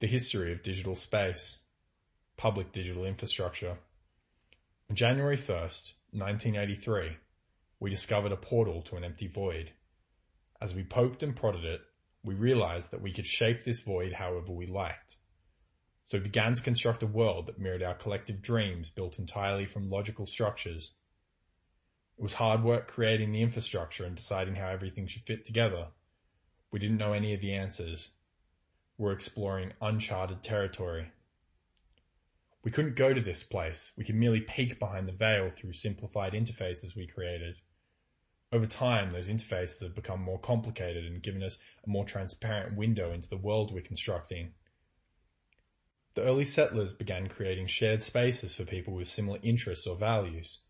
The history of digital space. Public digital infrastructure. On January 1st, 1983, we discovered a portal to an empty void. As we poked and prodded it, we realized that we could shape this void however we liked. So we began to construct a world that mirrored our collective dreams built entirely from logical structures. It was hard work creating the infrastructure and deciding how everything should fit together. We didn't know any of the answers. We were exploring uncharted territory. We couldn't go to this place. We could merely peek behind the veil through simplified interfaces we created. Over time, those interfaces have become more complicated and given us a more transparent window into the world we're constructing. The early settlers began creating shared spaces for people with similar interests or values.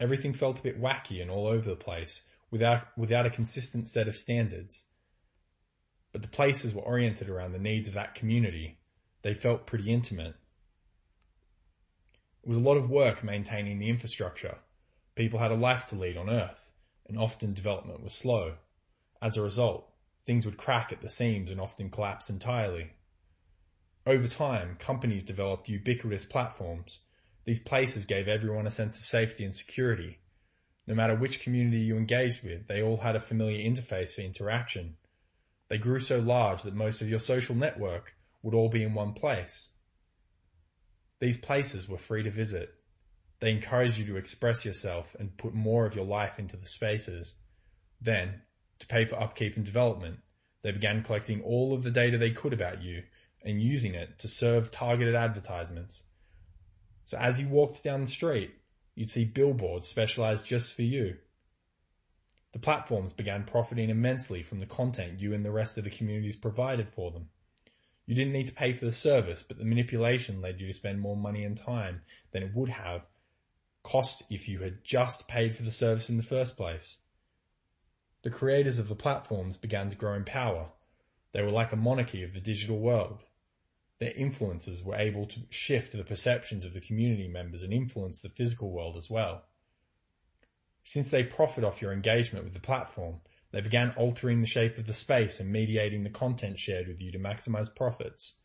Everything felt a bit wacky and all over the place, without, without a consistent set of standards. But the places were oriented around the needs of that community. They felt pretty intimate. It was a lot of work maintaining the infrastructure. People had a life to lead on Earth and often development was slow. As a result, things would crack at the seams and often collapse entirely. Over time, companies developed ubiquitous platforms. These places gave everyone a sense of safety and security. No matter which community you engaged with, they all had a familiar interface for interaction. They grew so large that most of your social network would all be in one place. These places were free to visit. They encouraged you to express yourself and put more of your life into the spaces. Then, to pay for upkeep and development, they began collecting all of the data they could about you and using it to serve targeted advertisements. So as you walked down the street, you'd see billboards specialized just for you. The platforms began profiting immensely from the content you and the rest of the communities provided for them. You didn't need to pay for the service, but the manipulation led you to spend more money and time than it would have cost if you had just paid for the service in the first place. The creators of the platforms began to grow in power. They were like a monarchy of the digital world. Their influences were able to shift the perceptions of the community members and influence the physical world as well. Since they profit off your engagement with the platform, they began altering the shape of the space and mediating the content shared with you to maximize profits.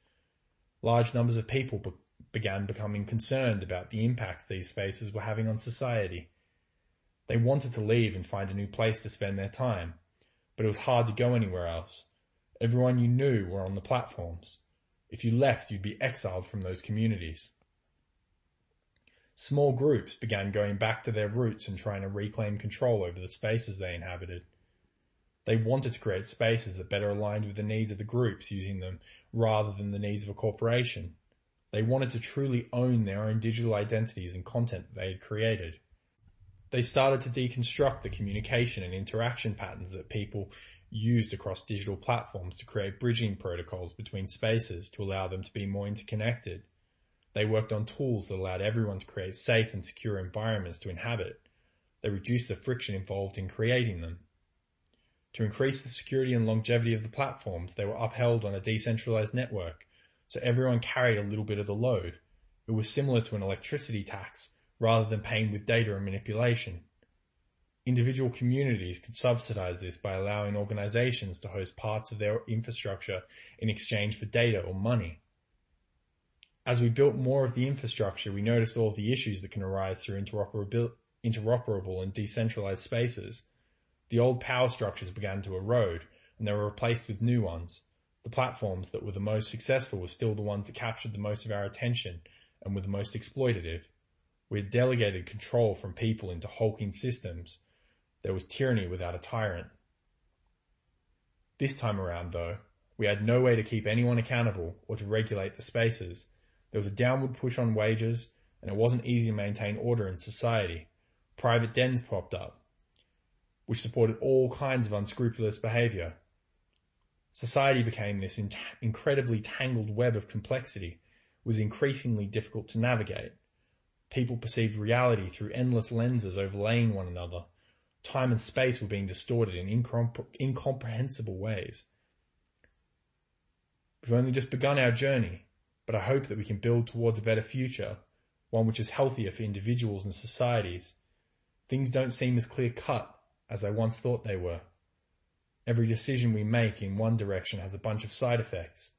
Large numbers of people began becoming concerned about the impact these spaces were having on society. They wanted to leave and find a new place to spend their time, but it was hard to go anywhere else. Everyone you knew were on the platforms. If you left, you'd be exiled from those communities. Small groups began going back to their roots and trying to reclaim control over the spaces they inhabited. They wanted to create spaces that better aligned with the needs of the groups using them rather than the needs of a corporation. They wanted to truly own their own digital identities and content they had created. They started to deconstruct the communication and interaction patterns that people used across digital platforms to create bridging protocols between spaces to allow them to be more interconnected. They worked on tools that allowed everyone to create safe and secure environments to inhabit. They reduced the friction involved in creating them. To increase the security and longevity of the platforms, they were upheld on a decentralized network so everyone carried a little bit of the load. It was similar to an electricity tax rather than paying with data and manipulation. Individual communities could subsidize this by allowing organizations to host parts of their infrastructure in exchange for data or money. As we built more of the infrastructure, we noticed all the issues that can arise through interoperable and decentralized spaces. The old power structures began to erode and they were replaced with new ones. The platforms that were the most successful were still the ones that captured the most of our attention and were the most exploitative. We had delegated control from people into hulking systems. There was tyranny without a tyrant. This time around though, we had no way to keep anyone accountable or to regulate the spaces. There was a downward push on wages and it wasn't easy to maintain order in society. Private dens popped up, which supported all kinds of unscrupulous behavior. Society became this in- incredibly tangled web of complexity, it was increasingly difficult to navigate. People perceived reality through endless lenses overlaying one another. Time and space were being distorted in incompre- incomprehensible ways. We've only just begun our journey, but I hope that we can build towards a better future, one which is healthier for individuals and societies. Things don't seem as clear cut as I once thought they were. Every decision we make in one direction has a bunch of side effects.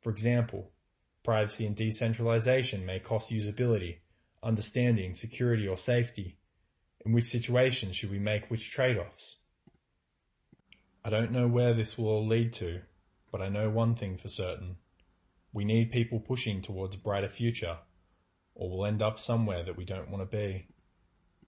For example, privacy and decentralization may cost usability, understanding, security or safety. In which situations should we make which trade-offs? I don't know where this will all lead to, but I know one thing for certain. We need people pushing towards a brighter future, or we'll end up somewhere that we don't want to be.